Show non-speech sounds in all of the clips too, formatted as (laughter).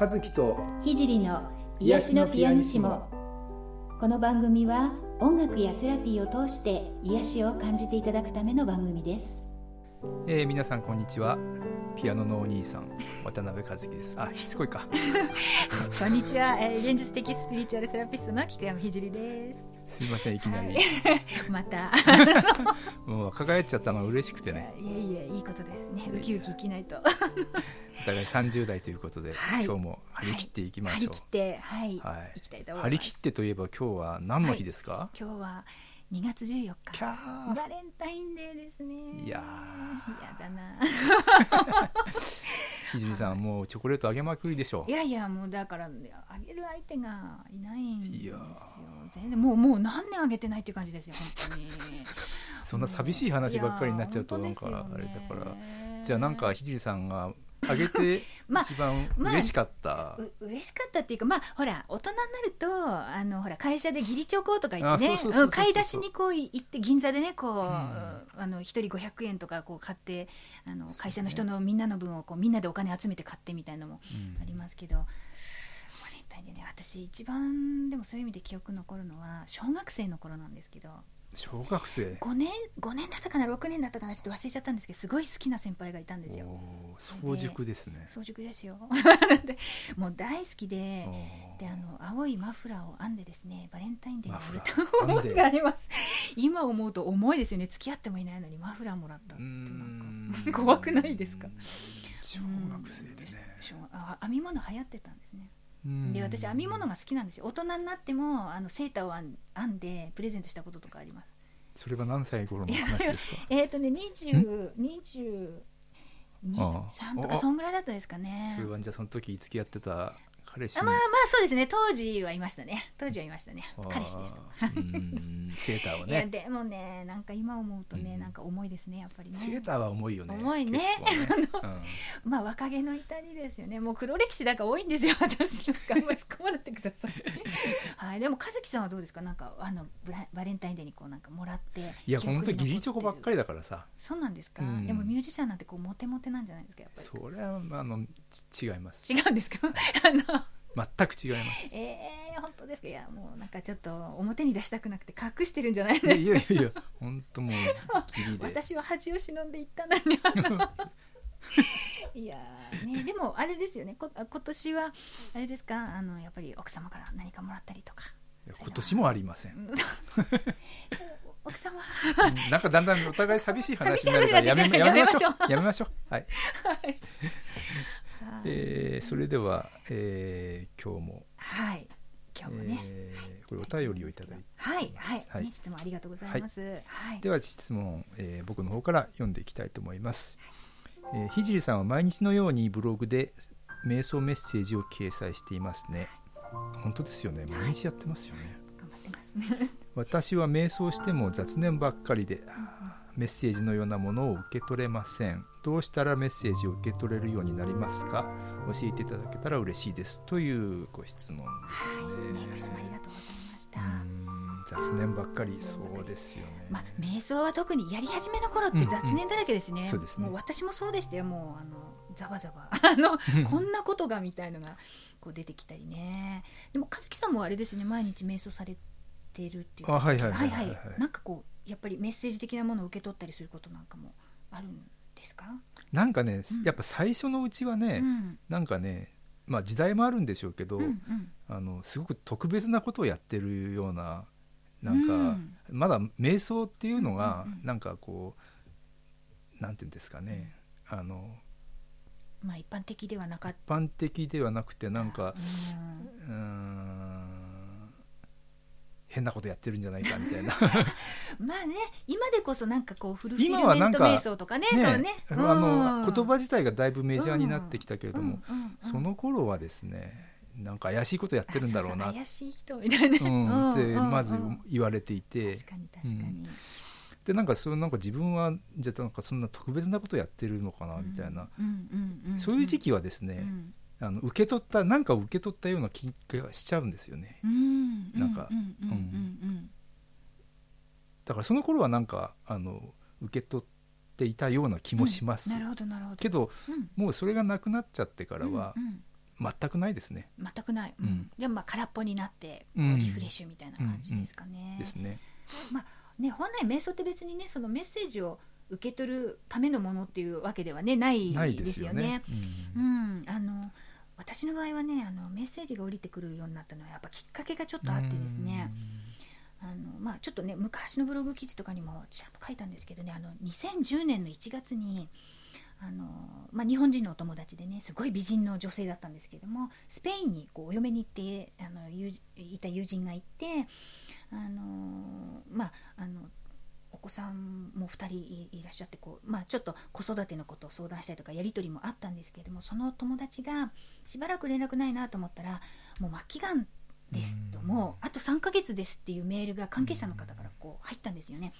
和樹と聖の癒しのピアニシモ。この番組は音楽やセラピーを通して癒しを感じていただくための番組です。えー、皆さんこんにちは。ピアノのお兄さん渡辺和樹です。あしつこいか。(laughs) こんにちは、えー、現実的スピリチュアルセラピストの菊山ひじりです。すいませんいきなり、はい、(laughs) また。(laughs) もう輝いちゃったのが嬉しくてね。いやいやいいことですね。ウキウキ生きないと。お互い30代ということで、はい、今日も張り切っていきましょう、はい、張り切ってはい、はい、いきたいと思います。張り切ってといえば今日は何の日ですか、今日は2月14日。バレンタインデーですね。いややだな。(laughs) ひじりさんもうチョコレートあげまくりでしょう。い。やいやもうだからあげる相手がいないんですよ。全然もうもう何年あげてないっていう感じですよ本当に。(laughs) そんな寂しい話ばっかりになっちゃうとなんかあれだから。じゃあなんかひじりさんがあげて (laughs) 一番嬉しかった、まあまあ、嬉しかったっていうかまあほら大人になるとあのほら会社で義理チョコとか言ってね買い出しにこう行って銀座でねこう、うん、あの一人500円とかこう買ってあの会社の人のみんなの分をこうみんなでお金集めて買ってみたいなのもありますけど、うん、バレンタインでね私一番でもそういう意味で記憶残るのは小学生の頃なんですけど。小学生。5年5年だったかな6年だったかなちょっと忘れちゃったんですけどすごい好きな先輩がいたんですよ。早熟ですね。早熟ですよ。(laughs) もう大好きでであの青いマフラーを編んでですねバレンタインデーに売った思いがあります。今思うと重いですよね。付き合ってもいないのにマフラーもらったってなんか。(laughs) 怖くないですか？小学生でね。編み物流行ってたんですねで私編み物が好きなんですよ。大人になってもあのセーターを編んでプレゼントしたこととかあります。それは何歳頃の話ですか？(laughs) えっとね20 20 3とかそんぐらいだったですかね。それはじゃあその時付き合ってた彼氏。まあまあそうですね。当時はいましたね。当時はいましたね。彼氏でした。セーターはね。でもねなんか今思うとね、うん、なんか重いですねやっぱりね。セーターは重いよね。重いね、ね。(laughs) うん、まあ若気の至りですよね。もう黒歴史だから多いんですよ。(laughs) 私なんかあんま突っ込まれてください。(laughs) はい。でも和樹さんはどうですか？なんかあのバレンタインデーにこうなんかもらっていや本当義理チョコばっかりだからさ。そうなんですか、うん、でもミュージシャンなんてこうモテモテなんじゃないですかやっぱり。それはあの違います。違うんですか？あの全く違います。ええー、本当ですか？いや、もうなんかちょっと表に出したくなくて隠してるんじゃないですか？いやいやいや、本当もう私は恥を忍んでいったのに。(laughs) いやね、でもあれですよね。こ今年はあれですか？あのやっぱり奥様から何かもらったりとか。今年もありません。奥様。なんかだんだんお互い寂しい話になるからやめやめましょう。やめましょう。はい。(laughs) はいえー、それでは、えー、今日も。はい。今日もね、えー、これお便りをいただいて。はい。はい、はい、ね、質問ありがとうございます、はい、はい、では質問、えー、僕の方から読んでいきたいと思います、えー、ひじりさんは毎日のようにブログで瞑想メッセージを掲載していますね。本当ですよね。毎日やってますよね、頑張ってますね。(laughs) 私は瞑想しても雑念ばっかりで、メッセージのようなものを受け取れませんどうしたらメッセージを受け取れるようになりますか？教えていただけたら嬉しいです。というご質問ですね、はい、ご質問ありがとうございました雑念ばっかりそうですよね、まあ、瞑想は特にやり始めの頃って雑念だらけですね、うんうん、そうですねもう私もそうでしたよもうあのざわざわあのこんなことがみたいのがこう出てきたりねでも和樹さんもあれですね毎日瞑想されてるっていうあはいはいはいはい、はい、なんかこうやっぱりメッセージ的なものを受け取ったりすることなんかもあるんですか？なんかね、うん、やっぱ最初のうちはね、うん、なんかねまあ時代もあるんでしょうけど、うんうん、あのすごく特別なことをやってるようななんか、うん、まだ瞑想っていうのが、うんうん、なんかこうなんていうんですかねあのまあ一般的ではなかった。一般的ではなくてなんかうん変なことやってるんじゃないかみたいな。(laughs) まあね今でこそなんかこうフルフィルメント瞑想とかねねね、あの言葉自体がだいぶメジャーになってきたけれども、その頃はですねなんか怪しいことやってるんだろうな。怪しい人みたいな、うん、ってまず言われていて。確かに確かに、うん、でなんかそのなんか自分はじゃなんかそんな特別なことやってるのかなみたいな、そういう時期はですね、あの受け取った何かを受け取ったような気がしちゃうんですよね。なんか。だからその頃はなんかあの受け取っていたような気もします。なるほどなるほど。けど、もうそれがなくなっちゃってからは、全くないですね。全くない、うん、でもまあ空っぽになってリフレッシュみたいな感じですかね、ですね。まあね本来瞑想って別にねそのメッセージを受け取るためのものっていうわけではねないですよね。よね。うん、うん、あの私の場合はねあのメッセージが降りてくるようになったのはやっぱきっかけがちょっとあってですね。あのまあ、ちょっとね昔のブログ記事とかにもちゃんと書いたんですけどねあの2010年の1月にあの、まあ、日本人のお友達でねすごい美人の女性だったんですけどもスペインにこうお嫁に行ってあのいた友人がいてあの、まあ、あのお子さんも2人いらっしゃってこう、まあ、ちょっと子育てのことを相談したりとかやり取りもあったんですけれどもその友達がしばらく連絡ないなと思ったらもう末期がんですと。もうあと3ヶ月ですっていうメールが関係者の方からこう入ったんですよね。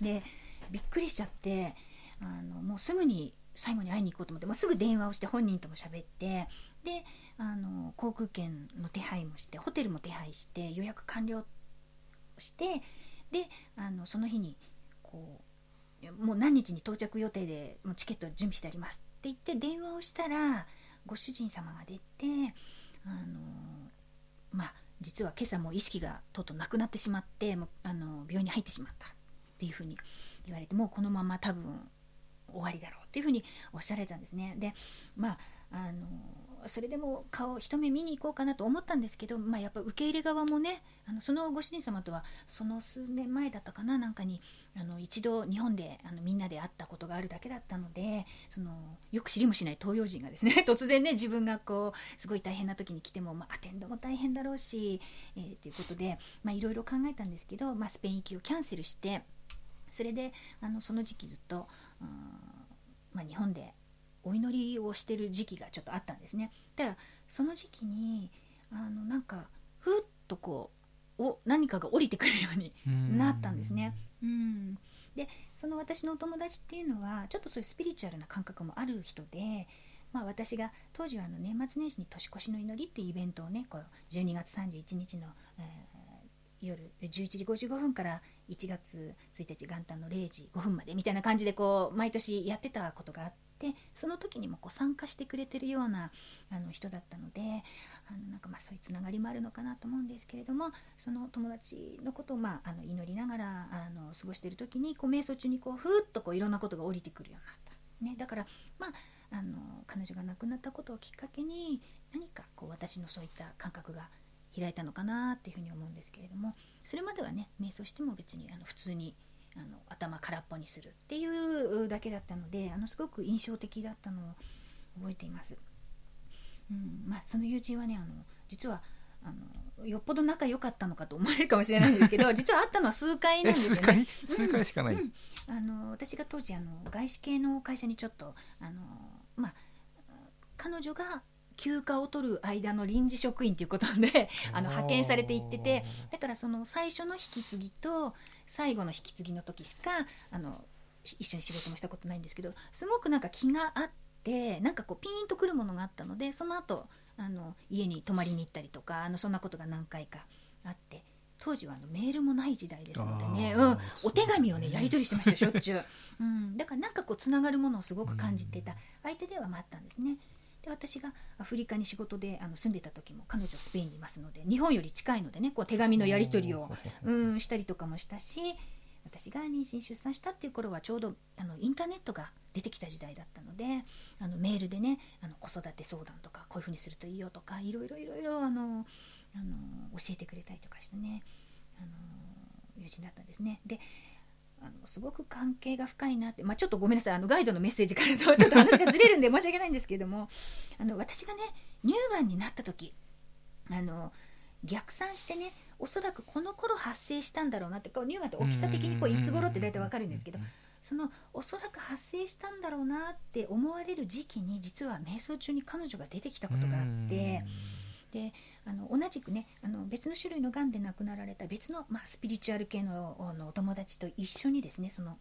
でびっくりしちゃってあのもうすぐに最後に会いに行こうと思って、まあ、すぐ電話をして本人とも喋ってであの航空券の手配もしてホテルも手配して予約完了してであのその日にこうもう何日に到着予定でもうチケット準備してありますって言って電話をしたらご主人様が出てあのまあ実は今朝も意識がとうとうなくなってしまってもあの病院に入ってしまったっていうふうに言われてもうこのまま多分終わりだろうっていうふうにおっしゃられたんですね。でまああのそれでも顔一目見に行こうかなと思ったんですけど、まあ、やっぱ受け入れ側もねあのそのご主人様とはその数年前だったかななんかにあの一度日本であのみんなで会ったことがあるだけだったのでそのよく知りもしない東洋人がですね (laughs) 突然ね自分がこうすごい大変な時に来ても、まあ、アテンドも大変だろうし、えー、ということでいろいろ考えたんですけど、まあ、スペイン行きをキャンセルしてそれであのその時期ずっと、まあ、日本でお祈りをしてる時期がちょっとあったんですね。だからその時期にあのなんかふっとこうお何かが降りてくるようになったんですね。うん。でその私のお友達っていうのはちょっとそういうスピリチュアルな感覚もある人でまあ、私が当時はあの年末年始に年越しの祈りっていうイベントをねこう12月31日の、えー、夜11時55分から1月1日元旦の0時5分までみたいな感じでこう毎年やってたことがあって。でその時にもこう参加してくれてるようなあの人だったのであのなんかまあそういうつながりもあるのかなと思うんですけれどもその友達のことを、まあ、あの祈りながらあの過ごしてる時にこう瞑想中にこうふーっとこういろんなことが降りてくるようになった。ね、だから、まあ、あの彼女が亡くなったことをきっかけに何かこう私のそういった感覚が開いたのかなっていうふうに思うんですけれどもそれまではね瞑想しても別にあの普通にあの頭空っぽにするっていうだけだったのであのすごく印象的だったのを覚えています。うんまあ、その友人はねあの実はあのよっぽど仲良かったのかと思われるかもしれないんですけど (laughs) 実は会ったのは数回なんですよね。数回？数回しかない、うんうん、あの私が当時あの外資系の会社にちょっとあの、まあ、彼女が休暇を取る間の臨時職員ということで (laughs) あの派遣されていっててだからその最初の引き継ぎと最後の引き継ぎの時しかあの一緒に仕事もしたことないんですけどすごくなんか気があってなんかこうピーンとくるものがあったのでその後あの家に泊まりに行ったりとかあのそんなことが何回かあって当時はあのメールもない時代ですのでね、うん、お手紙をねやり取りしてましたしょっちゅう、うん、だからなんかこうつながるものをすごく感じてた。相手ではあったんですね。で私がアフリカに仕事であの住んでた時も彼女はスペインにいますので日本より近いのでねこう手紙のやり取りを、うん、したりとかもしたし私が妊娠出産したっていう頃はちょうどあのインターネットが出てきた時代だったのであのメールでねあの子育て相談とかこういうふうにするといいよとかいろいろいろいろあのあの教えてくれたりとかしてねあの友人だったんですね。であのすごく関係が深いなって、まあ、ちょっとごめんなさいあのガイドのメッセージからと (laughs) ちょっと話がずれるんで申し訳ないんですけれどもあの私がね乳がんになった時あの逆算してねおそらくこの頃発生したんだろうなってこう乳がんって大きさ的にこういつ頃って大体わかるんですけどそのおそらく発生したんだろうなって思われる時期に実は瞑想中に彼女が出てきたことがあってであの同じくねあの別の種類のがんで亡くなられた別の、まあ、スピリチュアル系のお友達と一緒にですねその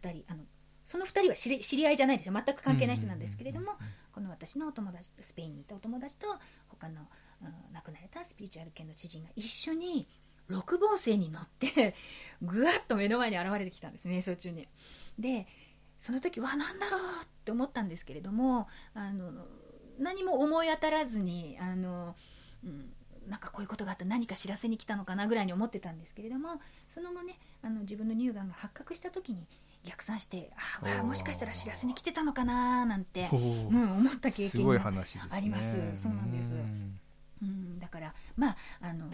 2人あのその2人は知り知り合いじゃないですよ。全く関係ない人なんですけれども、この私のお友達スペインにいたお友達と他の、うん、亡くなられたスピリチュアル系の知人が一緒に6号星に乗って (laughs) ぐわっと目の前に現れてきたんです。瞑想中に。でその時は何だろうって思ったんですけれどもあの何も思い当たらずにあの、うん、なんかこういうことがあった何か知らせに来たのかなぐらいに思ってたんですけれどもその後ねあの自分の乳がんが発覚した時に逆算してああもしかしたら知らせに来てたのかななんて、う。ん、思った経験があります。すね、そうなんです。うん、だからまああの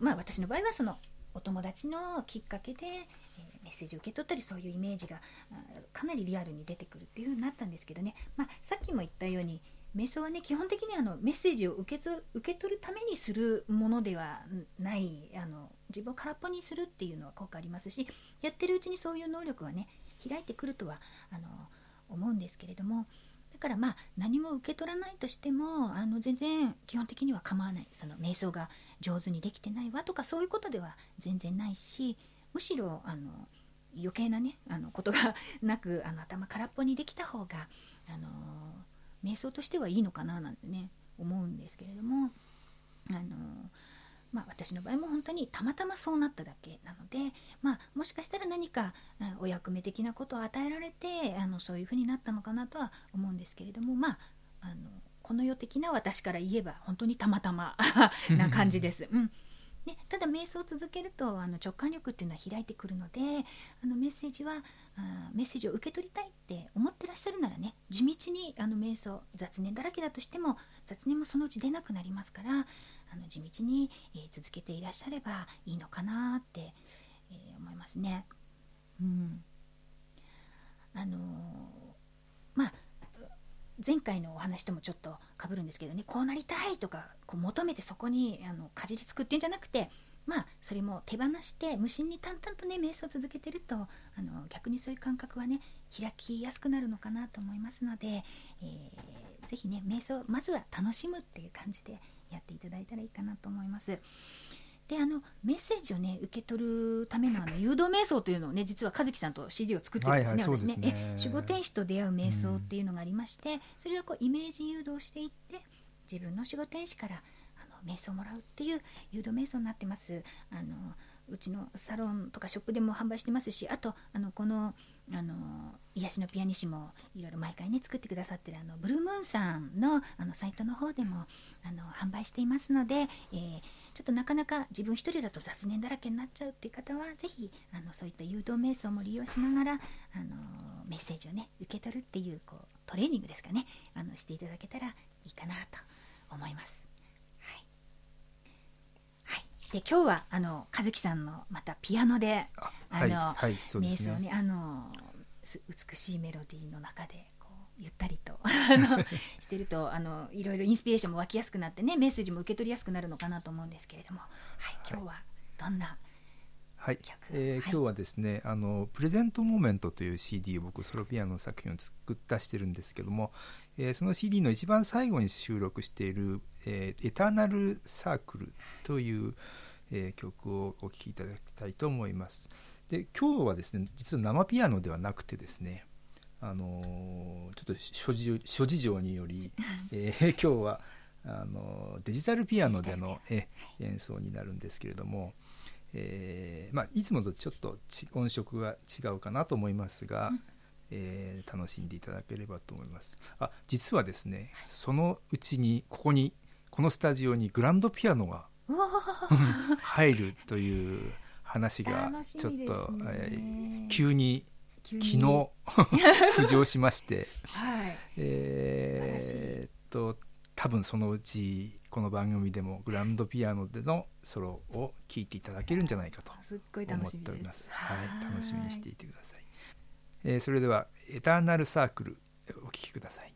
まあ私の場合はそのお友達のきっかけで、えー、メッセージを受け取ったりそういうイメージがかなりリアルに出てくるっていうふうになったんですけどね、まあ、さっきも言ったように瞑想はね基本的にあのメッセージを受け取受け取るためにするものではないあの自分を空っぽにするっていうのは効果ありますしやってるうちにそういう能力はね開いてくるとはあの思うんですけれどもだからまあ何も受け取らないとしてもあの全然基本的には構わない。その瞑想が上手にできてないわとかそういうことでは全然ないしむしろあの余計なねあのことがなくあの頭空っぽにできた方があの瞑想としてはいいのかななんてね思うんですけれどもあのまあ、私の場合も本当にたまたまそうなっただけなので、まあ、もしかしたら何かお役目的なことを与えられてあのそういうふうになったのかなとは思うんですけれども、まあ、あのこの世的な私から言えば本当にたまたま (laughs) な感じです。うんね、ただ瞑想を続けるとあの直感力っていうのは開いてくるのであのメッセージはあメッセージを受け取りたいって思ってらっしゃるならね地道にあの瞑想雑念だらけだとしても雑念もそのうち出なくなりますからあの地道に、えー、続けていらっしゃればいいのかなって、えー、思いますね。うん、あのー、まあ前回のお話ともちょっとかぶるんですけどねこうなりたいとかこう求めてそこにあのかじりつくっていうんじゃなくてまあそれも手放して無心に淡々とね瞑想を続けてるとあの逆にそういう感覚はね開きやすくなるのかなと思いますので、えー、ぜひね瞑想まずは楽しむっていう感じでやっていただいたらいいかなと思います。であのメッセージをね受け取るためのあの (laughs) 誘導瞑想というのをね実は和樹さんと CD を作ってるんですね、はいはい、私ね。ね。守護天使と出会う瞑想っていうのがありまして、うん、それをこうイメージ誘導していって自分の守護天使からあの瞑想をもらうっていう誘導瞑想になってます。あのうちのサロンとかショップでも販売してますしあとあのこのあの癒しのピアニッシモいろいろ毎回ね作ってくださってるあのブルームーンさんのあのサイトの方でもあの販売していますので、えー、ちょっとなかなか自分一人だと雑念だらけになっちゃうっていう方はぜひあのそういった誘導瞑想も利用しながらあのメッセージをね受け取るっていうこうトレーニングですかね。あのしていただけたらいいかなと思います。で今日はあの和樹さんのまたピアノであの、はい。はい。ね、瞑想ねあの美しいメロディーの中でゆったりと (laughs) してると (laughs) あのいろいろインスピレーションも湧きやすくなってねメッセージも受け取りやすくなるのかなと思うんですけれども、はい、今日はどんなはい、えー、今日はですねあのプレゼントモーメントという CD を僕ソロピアノの作品を作ったしてるんですけども、えー、その CD の一番最後に収録している「えー、エターナルサークル」という、えー、曲をお聴きいただきたいと思います。で今日はですね実は生ピアノではなくてですねあのー、ちょっと諸事諸事情により、(laughs) えー、今日はあのデジタルピアノでの、え演奏になるんですけれども、えーまあ、いつもとちょっと音色が違うかなと思いますが、うん、えー、楽しんでいただければと思います。あ実はですねそのうちにここにこのスタジオにグランドピアノが (laughs) 入るという話がちょっと、ねえー、急に昨日 (laughs) 浮上しまして、はい、えっと多分そのうちこの番組でもグランドピアノでのソロを聴いていただけるんじゃないかと思っております。はい、楽しみにしていてください。えー、それではエターナルサークルお聴きください。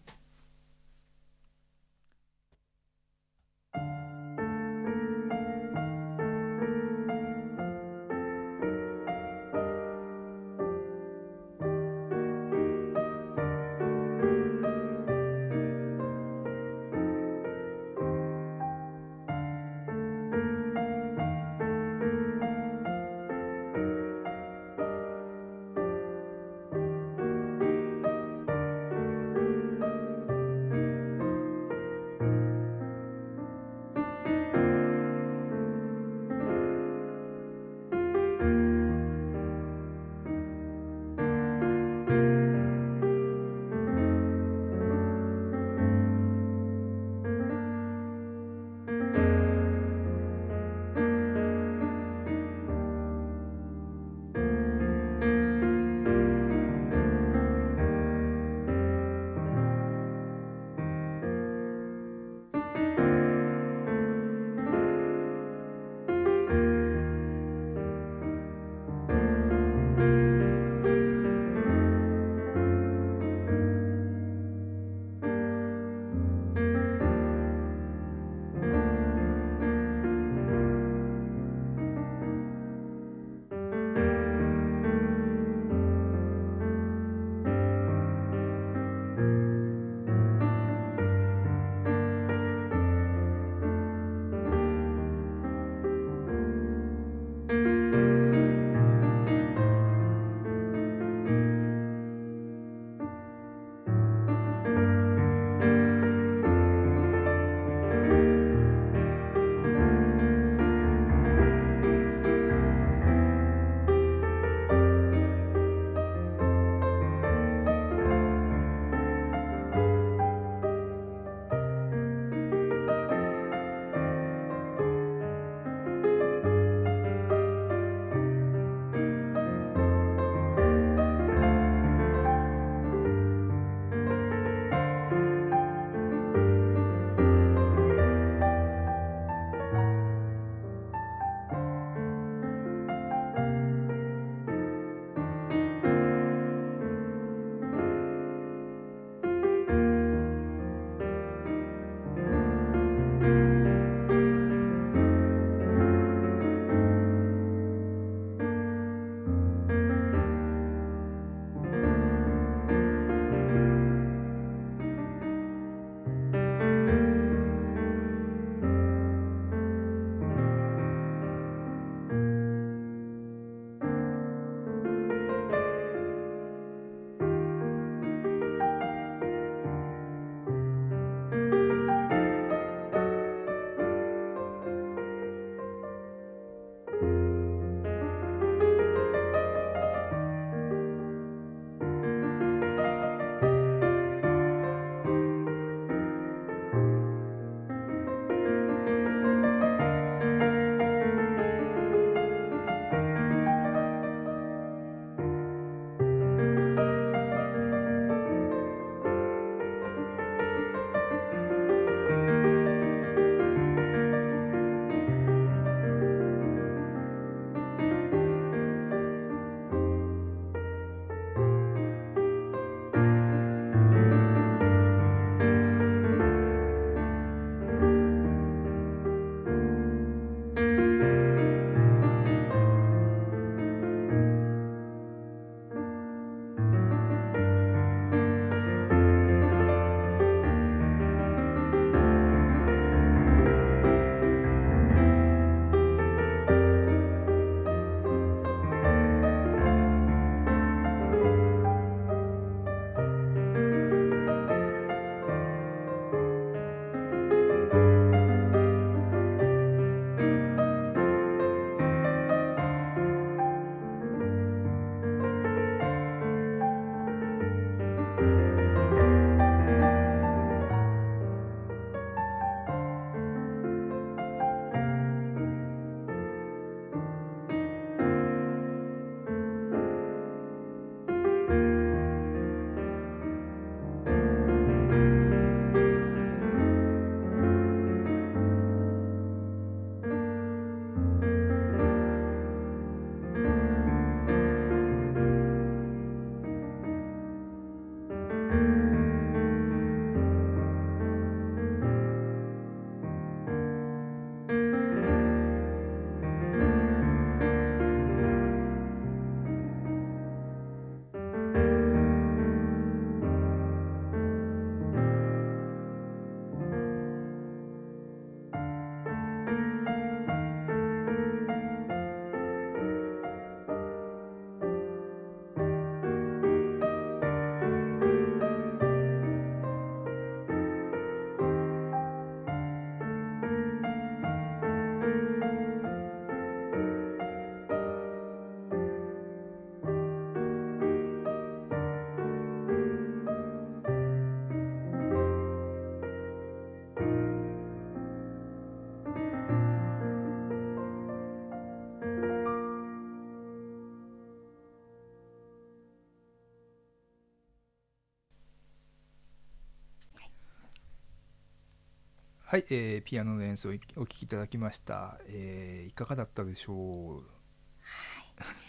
はい、えー、ピアノの演奏をお聴きいただきました、えー、いかがだったでしょ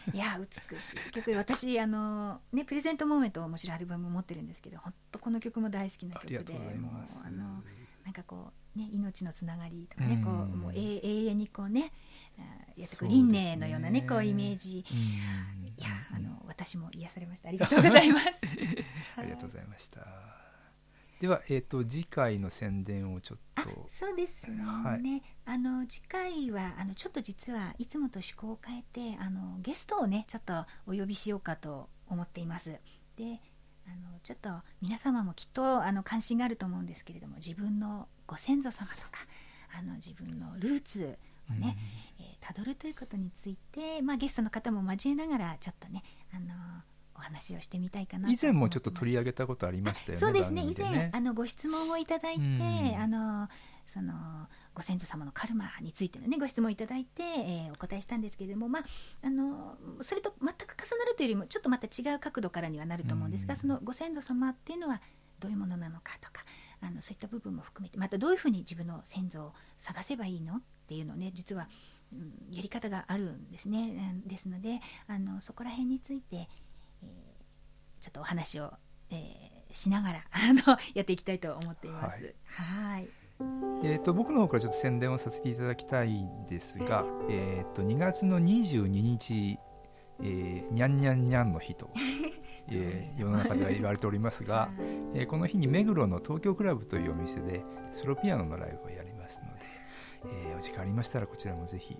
う？い。や美しい曲。私あのねプレゼントモーメントはもちろんアルバム持ってるんですけど本当この曲も大好きな曲でもうあのなんかこうね命のつながりとかね、うこうもう永遠にこうねやってく輪廻のようなねこうイメージ、いやあの私も癒されました。ありがとうございます。(laughs) ありがとうございましたでは、えーと、次回の宣伝をちょっと。そうですね、はい、あの次回はあのちょっと実はいつもと趣向を変えてあのゲストをねちょっとお呼びしようかと思っています。であのちょっと皆様もきっとあの関心があると思うんですけれども自分のご先祖様とかあの自分のルーツをね、うん、えー、たどるということについて、まあ、ゲストの方も交えながらちょっとねあのお話をしてみたいかな以前もちょっと取り上げたことありましたよねそうですね、ね、以前あのご質問をいただいて、あのそのご先祖様のカルマについての、ね、ご質問いただいて、えー、お答えしたんですけれども、まあ、あのそれと全く重なるというよりもちょっとまた違う角度からにはなると思うんですが、そのご先祖様っていうのはどういうものなのかとかあのそういった部分も含めてまたどういうふうに自分の先祖を探せばいいのっていうのをね実は、うん、やり方があるんですね。ですのであのそこら辺について、えー、ちょっとお話を、えー、しながら (laughs) あのやっていきたいと思っています。はい。えーと、僕の方からちょっと宣伝をさせていただきたいんですが、えーと、2月の22日、えー、にゃんにゃんにゃんの日と、(laughs) えー、世の中では言われておりますが、(laughs) えー、この日に目黒の東京クラブというお店でソロピアノのライブをやりますので、えー、お時間ありましたらこちらもぜひ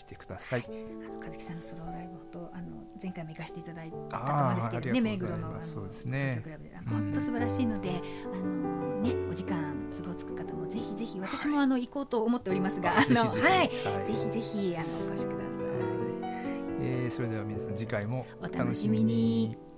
してください。あの和樹さんのソロライブとあの前回も行かせていただいたと思うんですけどね目黒のそうですね。本当素晴らしいので、あのねお時間都合つく方もぜひぜひ私もあの行こうと思っておりますが、あのはい、ぜひぜひあのお越しください。えー、それでは皆さん次回もお楽しみに。